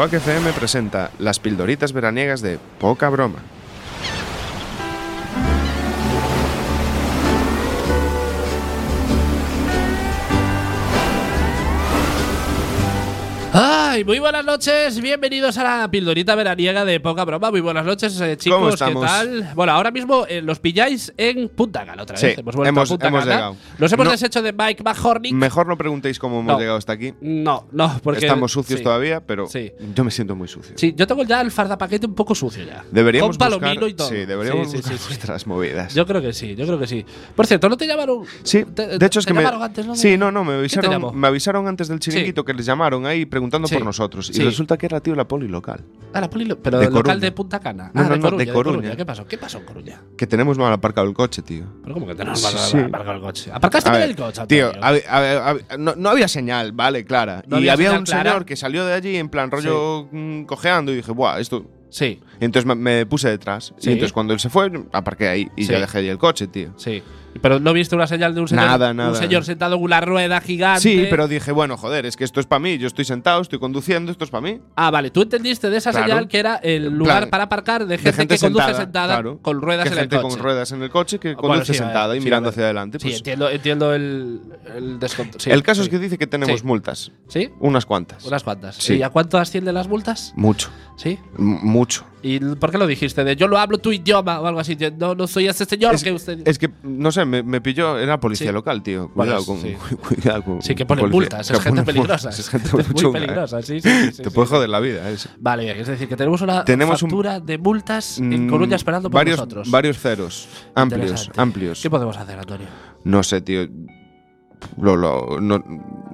Quack FM presenta las pildoritas veraniegas de Poca Broma. Ay, muy buenas noches, bienvenidos a la pildorita veraniega de poca broma. Muy buenas noches, eh, chicos, ¿Cómo ¿qué tal? Bueno, ahora mismo eh, los pilláis en Punta Cana otra Sí, vez. hemos vuelto hemos- a Punta hemos llegado. Nos hemos No. deshecho de Mike McHornick. Mejor no preguntéis cómo hemos No. llegado hasta aquí. no, no, porque Estamos sucios sí. todavía, pero Sí. yo me siento muy sucio. Sí, yo tengo ya el fardapaquete un poco sucio ya. Deberíamos Con buscar, palomino y todo. Sí, deberíamos Sí, sí, buscar sí, sí. nuestras movidas. Yo creo que sí, yo creo que sí. Por cierto, ¿no te llamaron? Sí, Te- de hecho es te que me llamaron antes, ¿no? Sí, no, no, me avisaron, me avisaron antes del chiringuito que les llamaron ahí preguntando Sí, por nosotros y resulta que era tío la poli local, Ah, la poli, pero De local Coruña. de Punta Cana. No, ah, no, de, no, Coruña, de de Coruña. ¿Qué pasó? ¿Qué pasó en Coruña? que tenemos mal aparcado el coche, tío. Pero ¿cómo que tenemos mal sí. aparcado el coche? ¿Aparcaste mal el coche, Tío, Antonio? a ver, a ver, a ver, no, no había señal, vale, clara. Y había un clara. señor que salió de allí en plan rollo mm, cojeando y dije, buah, esto. Sí, Y entonces me, me puse detrás. Y entonces cuando él se fue, aparqué ahí y ya dejé ahí el coche, tío. sí. Pero no viste una señal de un señor, Nada, nada. un señor sentado en una rueda gigante. Sí, pero dije, bueno, joder, es que esto es para mí. Yo estoy sentado, estoy conduciendo, esto es para mí. Ah, vale. Tú entendiste de esa Claro. señal que era el lugar para aparcar de De gente, que conduce sentada, claro. con ruedas Que en el coche. con ruedas en el coche que Bueno, conduce sí, sentada eh, y sí, mirando hacia adelante. Sí, pues. entiendo, entiendo el, el sí, el caso es que dice que tenemos multas. ¿Sí? Unas cuantas. Unas cuantas. Sí. ¿Y a cuánto ascienden las multas? Mucho. Sí. M- mucho. ¿Y por qué lo dijiste? De yo lo hablo tu idioma o algo así. Yo no, no soy ese señor Es, que usted. es que, no sé, me, me pilló, era policía Sí. local, tío. Bueno, Cuidado con. sí. Cuidado con. Sí, que pone policía. multas. Es Que gente peligrosa. Es gente muy muy chunga, ¿eh? peligrosa. Sí, sí, sí, sí, Te sí, puede sí. joder la vida, eso. Vale, bien, es decir, que tenemos una Tenemos un- factura de multas en Mm, Coruña esperando por varios, nosotros. Varios ceros. Amplios, amplios. ¿Qué podemos hacer, Antonio? No sé, tío. Lo, lo, no-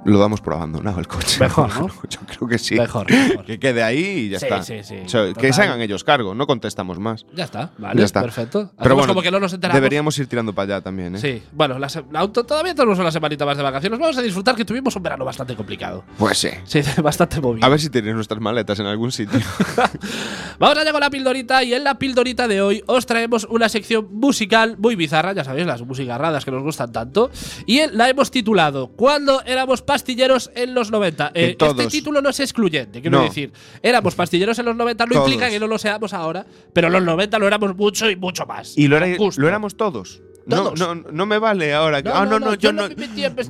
lo damos por abandonado el coche. Mejor, ¿no? Yo creo que sí. Mejor, mejor. Que quede ahí y ya Sí, está. sí, sí. O sea, que se hagan ellos cargo, no contestamos más. Ya está, vale, Ya está. perfecto. Pero bueno, como que no nos enteramos. deberíamos ir tirando para allá también, ¿eh? Sí, bueno, la la auto- todavía tenemos una semanita más de vacaciones. Vamos a disfrutar que tuvimos un verano bastante complicado. Pues sí. Sí, bastante movido. A ver si tienes nuestras maletas en algún sitio. Vamos allá con la pildorita y en la pildorita de hoy os traemos una sección musical muy bizarra, ya sabéis, las musicarradas que nos gustan tanto. Y la hemos titulado ¿Cuándo éramos pastilleros en los 90? Que Eh, todos- Este título no es excluyente, quiero No. decir. Éramos pastilleros en los 90, no Todos. implica que no lo seamos ahora, pero en los 90 lo éramos mucho y mucho más. y lo, era- Justo. lo éramos todos. No, Todos. no, no me vale ahora. No, ah, no, no, yo no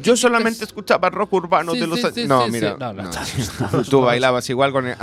Yo solamente escuchaba rock urbano Sí, de los. sí, sí, no, mira. Tú bailabas igual con el.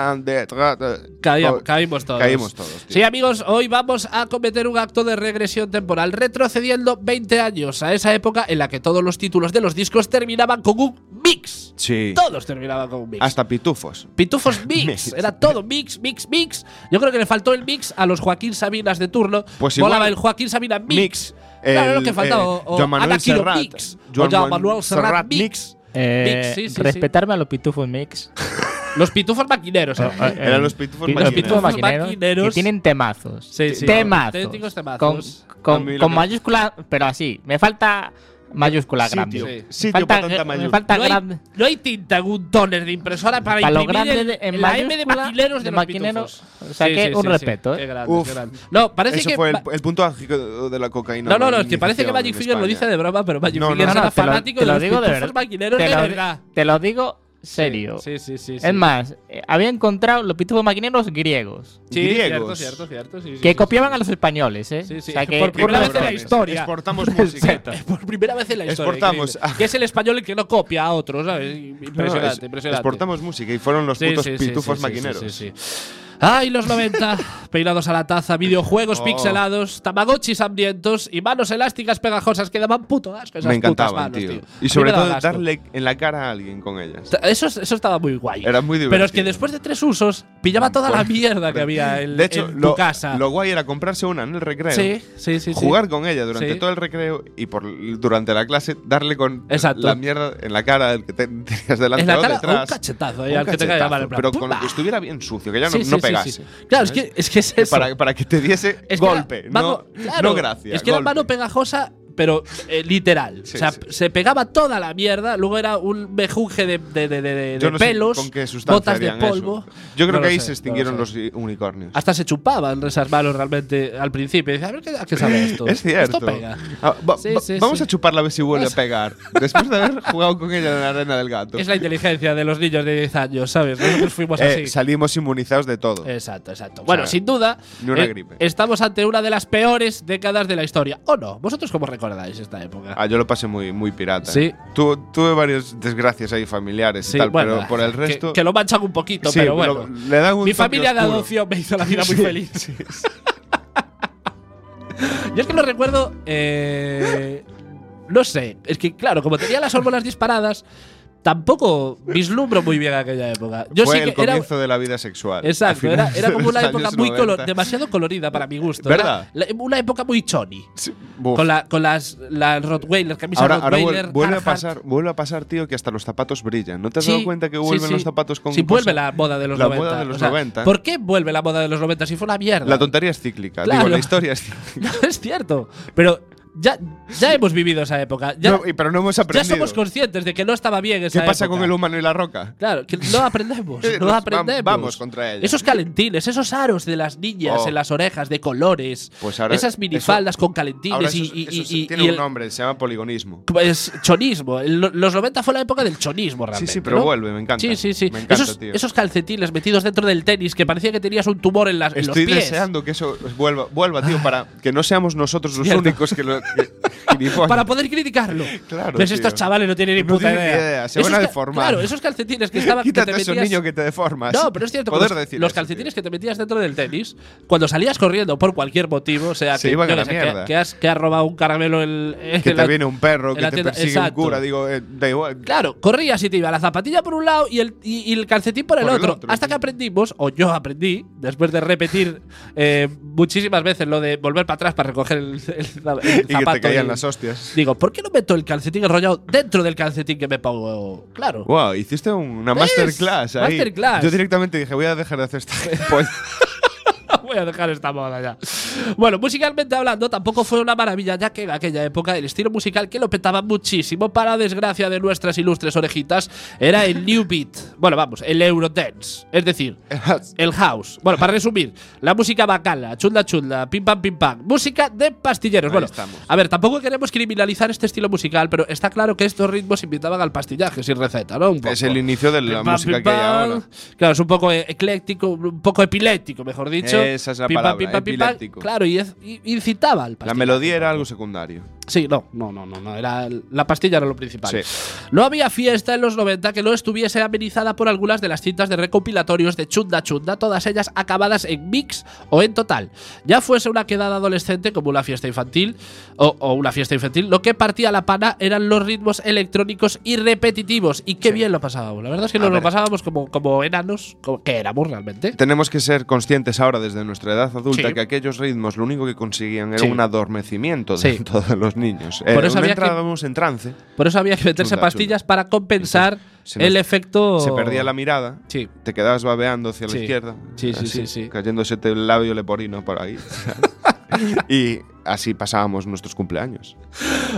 Caíamos, caímos todos. Caímos todos. tío. Sí, amigos, hoy vamos a cometer un acto de regresión temporal, retrocediendo 20 años a esa época en la que todos los títulos de los discos terminaban con un mix. Sí. Todos terminaban con mix. Hasta pitufos. Pitufos mix, Mix. era todo mix, mix, mix. Yo creo que le faltó el mix a los Joaquín Sabinas de turno. Pues Volaba el Joaquín Sabina mix. Mix. Claro, El, lo que faltaba. eh, o, Joan Manuel Serrat. mix. Joan o Joan Manuel Serrat, Serrat mix. mix. Eh, Mix, sí, sí, sí. respetarme a los pitufos mix. Los pitufos maquineros. eh. Eh, Eran los pitufos Los maquineros. pitufos maquineros, Maquineros. que tienen temazos. Sí, sí. temazos. Con, con- mayúscula, pero así. Me falta mayúscula Sitio. grande. Sí. Me Sitio falta, para tanta me mayúscula. falta no, hay, grande. no hay tinta en un tóner de impresora para, Para lo imprimir grande el- de- en la M de maquineros de, de los maquineros. pitufos. O sea que un respeto, ¿eh? Qué grande, Uf. qué grande. No, parece Eso que. fue el, el punto álgido de la cocaína. no, no, no, es que parece que Magic Fingers lo dice de broma, pero Magic No, no, Fingers no, era te lo- fanático de lo los maquineros Te de lo, verdad. te lo digo serio. Sí, sí, sí. sí Es más, eh, había encontrado los pitufos maquineros griegos. Sí, griegos. cierto, cierto, cierto. sí, sí, Que sí, copiaban sí. a los españoles, ¿eh? Sí, sí. O sea que Por primera vez en la historia. Exportamos música. Por primera vez en la historia. Exportamos. Que es el español el que no copia a otros, ¿sabes? Impresionante, No, es- impresionante. Exportamos música y fueron los Sí, putos pitufos sí, sí, maquineros. sí, sí, sí. Ay, los 90, peinados a la taza, videojuegos Oh. pixelados, tamagotchis hambrientos y manos elásticas pegajosas que daban puto asco. Esas Me putas encantaban, manos, tío. Y sobre todo darle en la cara a alguien con ellas. Eso, eso estaba muy guay. Era muy Pero es que divertido. después de tres usos, pillaba toda la mierda que había en, De hecho, en lo, tu casa. lo guay era comprarse una en el recreo. sí, sí, sí. sí. Jugar con ella durante Sí. todo el recreo y por durante la clase darle con Exacto. la mierda en la cara del que te- tenías delante en la cara o un detrás. cachetazo, ahí, Un al que te caiga cachetazo, mal en plan, pero con que estuviera bien sucio, que ya no, Sí, no pegase. Claro, es que, es que es eso. Para, para que te diese Es golpe, mano- no, claro, no gracia. Es que golpe. mano pegajosa pero eh, literal. Sí, o sea, sí. se pegaba toda la mierda, luego era un mejunje de, de, de, de- de Yo no sé pelos, con qué sustancia botas de polvo. eso. Yo creo No que ahí sé, se no extinguieron lo los unicornios. Hasta se chupaban esas manos realmente al principio. Decía, a ver qué, a qué sabe esto. Es cierto. Esto pega. Ah, va- Sí, va- sí, vamos a chuparla a ver si vuelve a pegar. Después de haber jugado con ella en la arena del gato. Es la inteligencia de los niños de 10 años, ¿sabes? Nosotros fuimos Eh, así. salimos inmunizados de todo. Exacto, exacto. Bueno, sea, sin duda, eh, estamos ante una de las peores décadas de la historia. ¿O no? ¿Vosotros cómo recordáis esta época? Ah, yo lo pasé muy, muy pirata. Sí. Tu- tuve varias desgracias ahí familiares Sí, y tal, bueno, pero por el que- resto. Que, lo manchan un poquito, Sí, pero lo- bueno. le dan un Mi familia de adopción me hizo la vida muy feliz. sí. Yo es que lo recuerdo. eh, no sé. Es que, claro, como tenía las hormonas disparadas, tampoco vislumbro muy bien aquella época. Yo Fue sí el era. comienzo de la vida sexual. Exacto, era, era como una época muy color, 90. demasiado colorida para mi gusto. ¿Verdad? Era una época muy choni. Sí. Con, la, con las, las Rottweiler, camisas Ahora, ahora Rottweiler. vuel- vuelve, a pasar, vuelve a pasar, tío, que hasta los zapatos brillan. ¿No te has Sí, dado cuenta que vuelven sí. los zapatos con Sí, vuelve la moda de los La 90. moda de los O sea, 90. ¿Por qué vuelve la moda de los 90 si fue una mierda? La tontería es cíclica. Claro. Digo, la historia es cíclica. No es cierto. Pero ya, ya hemos vivido esa época. Ya, No, pero no hemos ya aprendido. somos conscientes de que no estaba bien esa ¿Qué pasa época. con el humano y la roca? Claro, que no aprendemos, no nos- aprendemos. vam- vamos contra ella. Esos calentines, esos aros de las niñas Oh. en las orejas de colores, Pues ahora esas minifaldas con calentines Ahora y, eso, y- eso y- tiene y un el- nombre, se llama poligonismo. Pues chonismo. El- los 90 fue la época del chonismo, Sí, realmente. sí, pero ¿no? vuelve, me encanta. Sí, sí, sí. Me encanta, esos, tío. esos calcetines metidos dentro del tenis que parecía que tenías un tumor en, las, en los Estoy pies. deseando que eso vuelva, vuelva, tío, para que no seamos nosotros los únicos que lo. que-. Para poder criticarlo. Claro, Ves, tío. estos chavales no tienen ni No puta ni idea. idea, se van a deformar. Claro, esos calcetines que estaban. que Quítate te eso, metías- niño, que te deformas. No, pero es cierto, Poder los, decir los eso, calcetines tío. que te metías dentro del tenis, cuando salías corriendo por cualquier motivo, o sea, Se que, qué sé, que, que has, que has robado un caramelo en, en Que la- te viene un perro, que te tienda- persigue exacto. un cura. Digo, eh, da igual. Claro, corrías y te iba la zapatilla por un lado y el, y, y el calcetín por el, Por el otro, otro, Hasta que aprendimos, o yo aprendí, después de repetir eh, muchísimas veces lo de volver para atrás para recoger el, el- el zapato. Y que te caían y- las hostias. Digo, ¿por qué no meto el calcetín enrollado dentro del calcetín que me pongo? Claro. Wow, hiciste una masterclass ahí. Masterclass. Yo directamente dije, voy a dejar de hacer esta gilipollas. Voy a dejar esta moda ya. Bueno, musicalmente hablando, tampoco fue una maravilla, ya que en aquella época el estilo musical que lo petaba muchísimo, para desgracia de nuestras ilustres orejitas, era el New Beat. Bueno, vamos, el Eurodance. Es decir, el house. Bueno, para resumir, la música bacala, chunda chunda, pim pam pim pam. Música de pastilleros. Ahí bueno, estamos. a ver, tampoco queremos criminalizar este estilo musical, pero está claro que estos ritmos invitaban al pastillaje sin receta, ¿no? Un es el inicio de la Pim, música pim, que hay ahora. Claro, es un poco ecléctico, un poco epiléptico, mejor dicho. Esa es la Pim, palabra, pim, pam, pim, pam. epiléptico. Claro, y, es- y- incitaba al La melodía era algo secundario. Sí, no, no, no, no, era la pastilla era lo principal. Sí. No había fiesta en los 90 que no estuviese amenizada por algunas de las cintas de recopilatorios de Chunda Chunda, todas ellas acabadas en mix o en total. Ya fuese una quedada adolescente como una fiesta infantil o, o una fiesta infantil, lo que partía la pana eran los ritmos electrónicos y repetitivos. Y qué Sí. bien lo pasábamos. La verdad es que nos lo pasábamos como, como enanos, como que éramos realmente. Tenemos que ser conscientes ahora, desde nuestra edad adulta, Sí. que aquellos ritmos lo único que conseguían era un adormecimiento de todos los niños. Por Eh, eso había que- entrábamos en trance, Por eso había que meterse pastillas para compensar nos- el efecto. se perdía la mirada, Sí. te quedabas babeando hacia Sí. la izquierda, Sí, sí, así, sí, sí. cayéndose el labio leporino por ahí. y así pasábamos nuestros cumpleaños.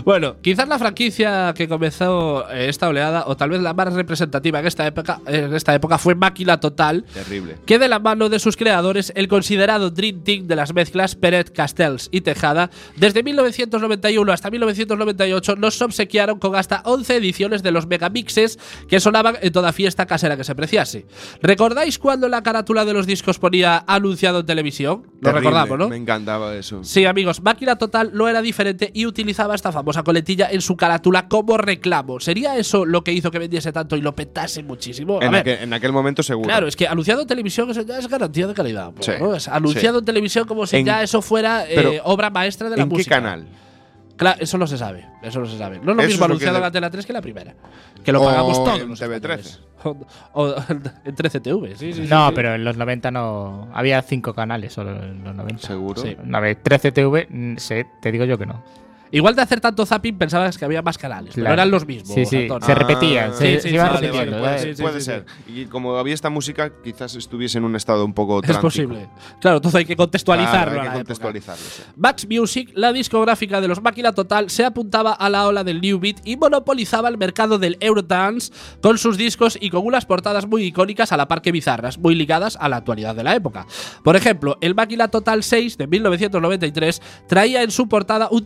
Bueno, quizás la franquicia que comenzó eh, esta oleada, o tal vez la más representativa en esta época, en esta época fue Máquina Total, Terrible. que de la mano de sus creadores, el considerado Dream Team de las mezclas Peret, Castells y Tejada, desde 1991 hasta 1998 nos obsequiaron con hasta 11 ediciones de los megamixes que sonaban en toda fiesta casera que se preciase. ¿Recordáis cuando la carátula de los discos ponía anunciado en televisión? Lo recordamos, ¿no? Me encantaba eso. Sí, amigos, Máquina Total no era diferente y utilizaba esta famosa coletilla en su carátula como reclamo. ¿Sería eso lo que hizo que vendiese tanto y lo petase muchísimo? A En, ver, aquel, en aquel momento seguro. Claro, es que anunciado en televisión eso ya es garantía de calidad. Sí, ¿no? Es anunciado en televisión como si En- ya eso fuera eh, obra maestra de la ¿En qué música. canal? Claro, eso no se sabe. Eso no se sabe. No es lo Eso mismo anunciado en la Tela 3 que la primera. Que lo O pagamos todos. en los TV13. españoles. O, o en 13TV, sí, sí. sí, No, sí. pero en los 90 no. Había cinco canales solo en los 90. Seguro. Sí. A ver, 13 TV, mm, sé, te digo yo que no. Igual de hacer tanto zapping pensabas que había más canales, pero Claro. eran los mismos. Sí, sí, Antonio. se Ah, repetían, sí, se, sí, se iban sí, vale, repitiendo. vale, puede, sí, puede sí, ser. Y como había esta música, quizás estuviese en un estado un poco Es posible. Claro, entonces hay que contextualizarlo. Claro, hay que contextualizarlo. sí. Max Music, la discográfica de los Máquina Total, se apuntaba a la ola del New Beat y monopolizaba el mercado del Eurodance con sus discos y con unas portadas muy icónicas a la par que bizarras, muy ligadas a la actualidad de la época. Por ejemplo, el Máquina Total 6 de 1993 traía en su portada un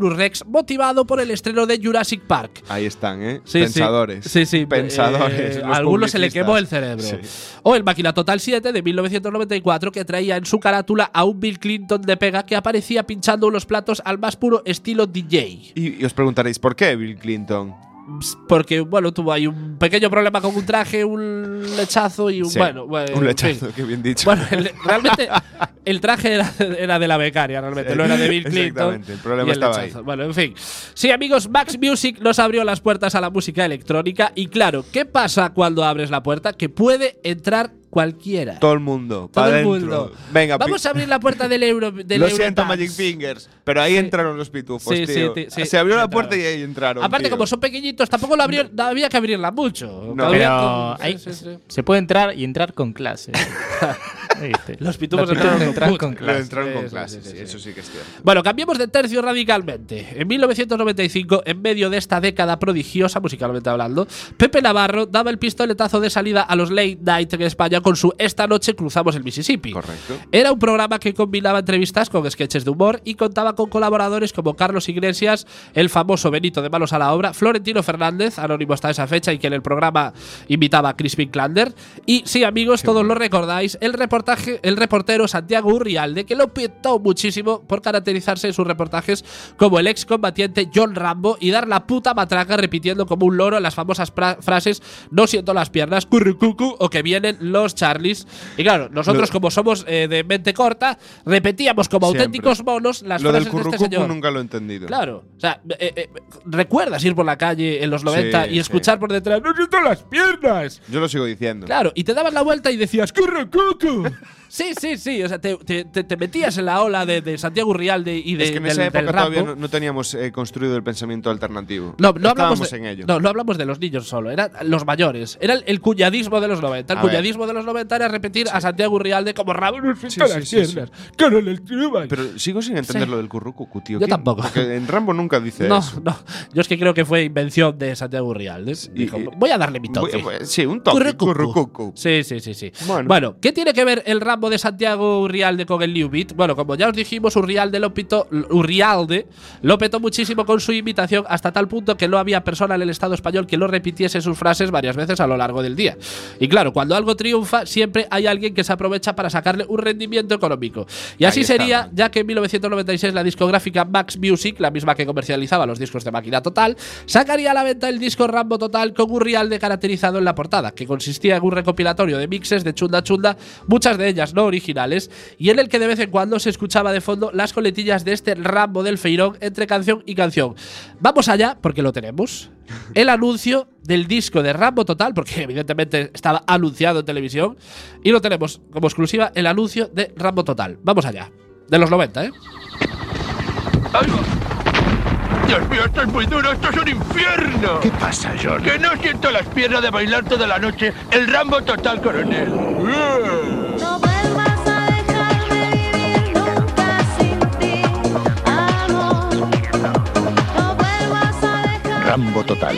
Tyrannosaurus Rex motivado por el estreno de Jurassic Park. Ahí están, ¿eh? Sí. Pensadores. Sí, sí. Pensadores. Eh, a algunos se le quemó el cerebro. Sí. O el Máquina Total 7 de 1994 que traía en su carátula a un Bill Clinton de pega que aparecía pinchando unos platos al más puro estilo DJ. Y, y os preguntaréis, ¿por qué Bill Clinton? Porque, bueno, tuvo ahí un pequeño problema con un traje, un lechazo y un. Sí, bueno, bueno, un en lechazo, fin. qué bien dicho. Bueno, el- realmente el traje era, era de la becaria, realmente, Sí, no era de Bill Clinton. exactamente, el problema y estaba lechazo. ahí. Bueno, en fin. Sí, amigos, Max Music nos abrió las puertas a la música electrónica. Y claro, ¿qué pasa cuando abres la puerta? Que puede entrar cualquiera. Todo el mundo. Todo el mundo. Venga, Vamos a abrir la puerta del euro. Del Lo siento. Magic Fingers. Pero ahí Sí. entraron los pitufos, Sí, sí, tío. sí, Se abrió la puerta y ahí entraron. Aparte, tío. como son pequeñitos, tampoco lo abrió, no había que abrirla mucho. No. Pero como- hay- sí, sí, sí. se puede entrar y entrar con clase. Los pitufos Los entraron con clase. entraron con sí, clases, sí, sí, sí, eso sí. sí que es cierto. Bueno, cambiemos de tercio radicalmente. En 1995, en medio de esta década prodigiosa, musicalmente hablando, Pepe Navarro daba el pistoletazo de salida a los late night en España con su Esta noche cruzamos el Mississippi. Correcto. Era un programa que combinaba entrevistas con sketches de humor y contaba con colaboradores como Carlos Iglesias, el famoso Benito de Malos a la Obra, Florentino Fernández, anónimo hasta esa fecha y que en el programa invitaba a Crispin Klander. Y sí, amigos, todos lo recordáis, el reportaje, el reportero Santiago Urrialde, que lo petó muchísimo por caracterizarse en sus reportajes como el excombatiente John Rambo y dar la puta matraca repitiendo como un loro las famosas frases no siento las piernas, currucucu o que vienen los Charlies. Y claro, nosotros Lo- como somos eh, de mente corta, repetíamos como Siempre. auténticos monos las Lo del frases de este señor. nunca lo he entendido. Claro, o sea, eh, eh, ¿recuerdas ir por la calle en los 90 Sí, y escuchar por detrás ¡No siento las piernas! Yo lo sigo diciendo. Claro, y te dabas la vuelta y decías ¡Currucucu! Sí, sí, sí. O sea, te, te- metías en la ola de, de Santiago Urrialde y de, es que en del, esa época todavía no, no teníamos eh, construido el pensamiento alternativo. No, no hablamos Estábamos de, en ello. No, no hablamos de los niños solo, eran los mayores. Era el, el cuñadismo de los 90. El A ver. cuñadismo de los 90 era repetir a Santiago Urrialde como Rambo no siento Sí, sí, sí, sí. piernas. Carol, el Truman". Pero sigo sin entender lo del currucucu, tío. Yo ¿Qué? tampoco. Porque en Rambo nunca dice No, eso. no. Yo es que creo que fue invención de Santiago Urrialde. Dijo, y- voy a darle mi toque. Voy- sí, un toque. Currucucu. Currucucu. Sí, sí, sí, sí. Bueno. Bueno. ¿qué tiene que ver el Rambo de Santiago Urrialde con el New Beat? Bueno, como ya os dijimos, Urrialde lo, pitó- Urrialde lo petó muchísimo con su imitación hasta tal punto que no había persona en el Estado español que lo repitiese sus frases varias veces a lo largo del día. Y claro, cuando algo triunfa, siempre hay alguien que se aprovecha para sacarle un rendimiento económico. Y así sería, ya que en 1996 la discográfica Max Music, la misma que comercializaba los discos de máquina total, sacaría a la venta el disco Rambo Total con Urrialde caracterizado en la portada, que consistía en un recopilatorio de mixes de chunda chunda, muchas de ellas no originales, y en el que de vez en cuando se escuchaba de fondo las coletillas de este Rambo del Feirón entre canción y canción. Vamos allá, porque lo tenemos. El anuncio del disco de Rambo Total, porque evidentemente estaba anunciado en televisión, y lo tenemos como exclusiva el anuncio de Rambo Total. Vamos allá. De los 90, ¿eh? Dios mío, esto es muy duro, esto es un infierno. ¿Qué pasa, John? Que no siento las piernas de bailar toda la noche el Rambo total, coronel. Rambo total.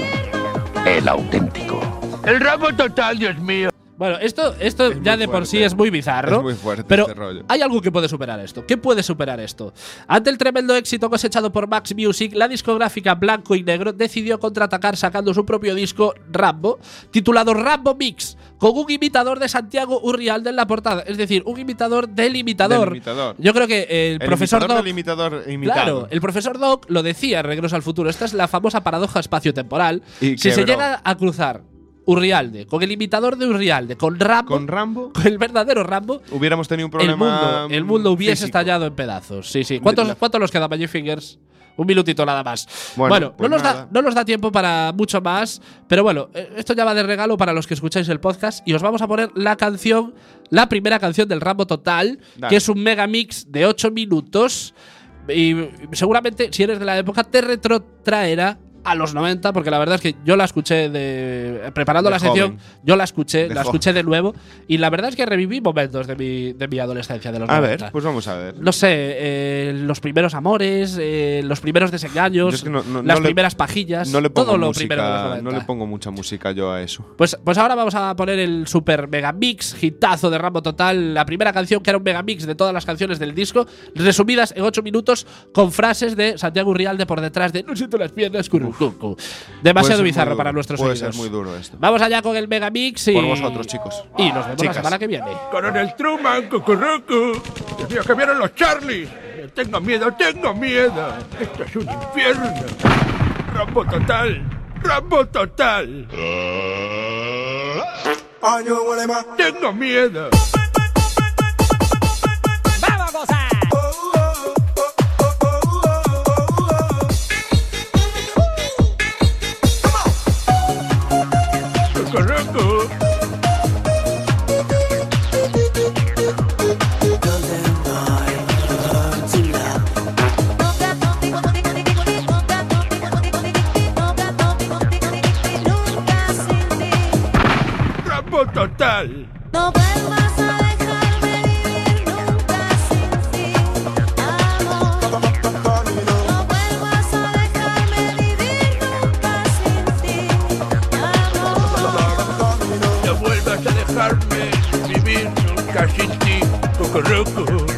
El auténtico. El Rambo total, Dios mío. Bueno, esto, esto Es ya de por sí es muy bizarro. Es muy fuerte Pero este rollo. hay algo que puede superar esto. ¿Qué puede superar esto? Ante el tremendo éxito cosechado por Max Music, la discográfica Blanco y Negro decidió contraatacar sacando su propio disco Rambo, titulado Rambo Mix, con un imitador de Santiago Urrialde en la portada. Es decir, un imitador del imitador. Del imitador. Yo creo que el, El profesor imitador Doc. del imitador imitado. Claro, el profesor Doc lo decía en Regreso al Futuro. Esta es la famosa paradoja espacio-temporal. Si se llega a cruzar Urrialde con el imitador de Urrialde, con Rambo, Con Rambo con el verdadero Rambo, hubiéramos tenido un el problema. mundo, el mundo hubiese físico. estallado en pedazos. Sí, sí. ¿Cuántos, La- cuántos nos queda, Magic Fingers? Un minutito nada más. Bueno, Bueno, pues no, nos da, no nos da tiempo para mucho más, pero bueno, eh, esto ya va de regalo para los que escucháis el podcast y os vamos a poner la canción, la primera canción del Rambo Total, Dale. que es un mega mix de 8 minutos. y seguramente, si eres de la época, te retrotraerá a los 90, porque la verdad es que yo la escuché de. Preparando De la sección, joven. yo la escuché, De la escuché de nuevo, y la verdad es que reviví momentos de mi, de mi adolescencia, de los A 90. ver, pues vamos a ver. No sé, eh, los primeros amores, eh, los primeros desengaños, Yo es que no- no- las no le- primeras pajillas, No le pongo todo lo música, primero de los 90. no le pongo mucha música yo a eso. Pues, pues ahora vamos a poner el super mega mix, hitazo de Rambo Total, la primera canción que era un mega mix de todas las canciones del disco, resumidas en 8 minutos con frases de Santiago Urialde por detrás de No siento las piernas, Demasiado Puede bizarro para nuestros Puede oídos. ser muy duro esto. Vamos allá con el mega mix y. Por vosotros, chicos. Y nos vemos la Chicas. semana que viene. Coronel Truman, cucurrucu. Dios mío, que vieron los Charlies. Tengo miedo, tengo miedo. Esto es un infierno. Rambo total. Rambo total. Tengo miedo. Total. No vuelvas a dejarme vivir nunca sin ti, amor. No vuelvas a dejarme vivir nunca sin ti, amor. No vuelvas a dejarme vivir nunca sin ti. Cucurrucu.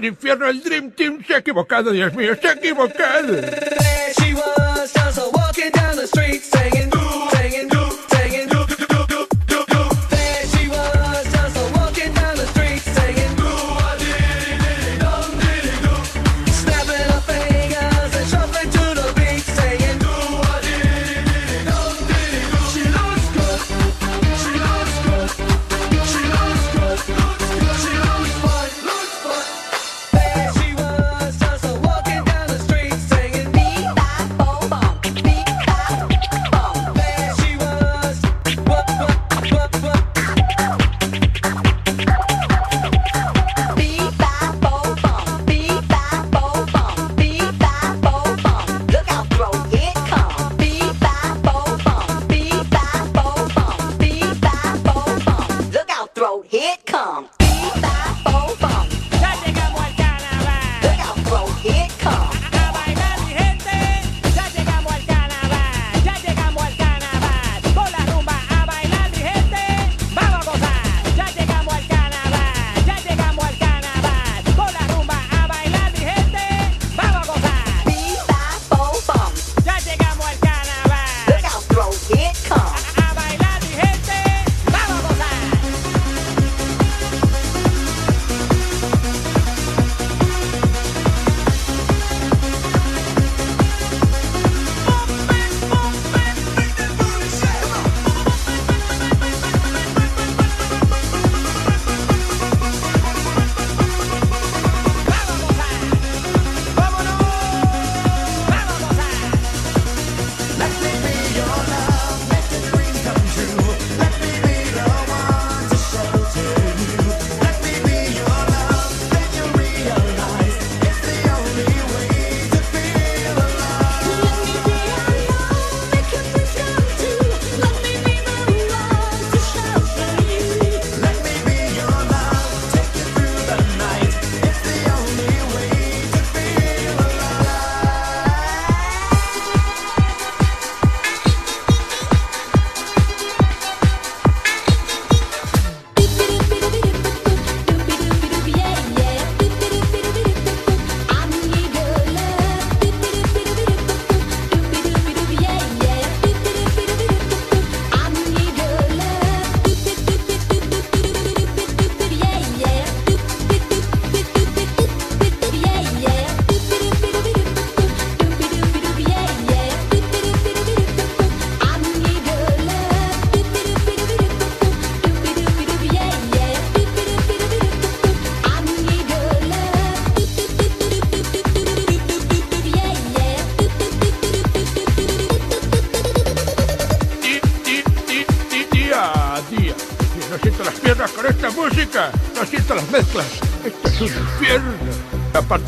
el infierno, el Dream Team se ha equivocado, Dios mío, se ha equivocado.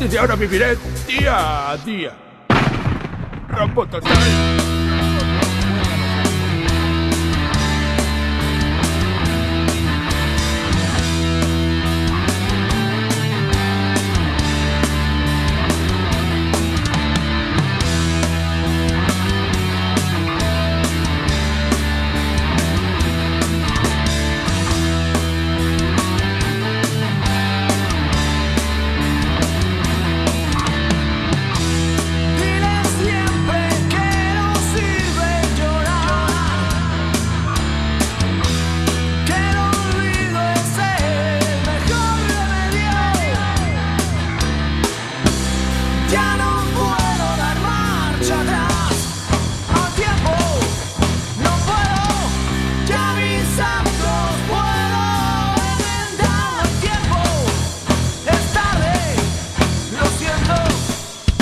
partir de ahora viviré día a día. Rambo total.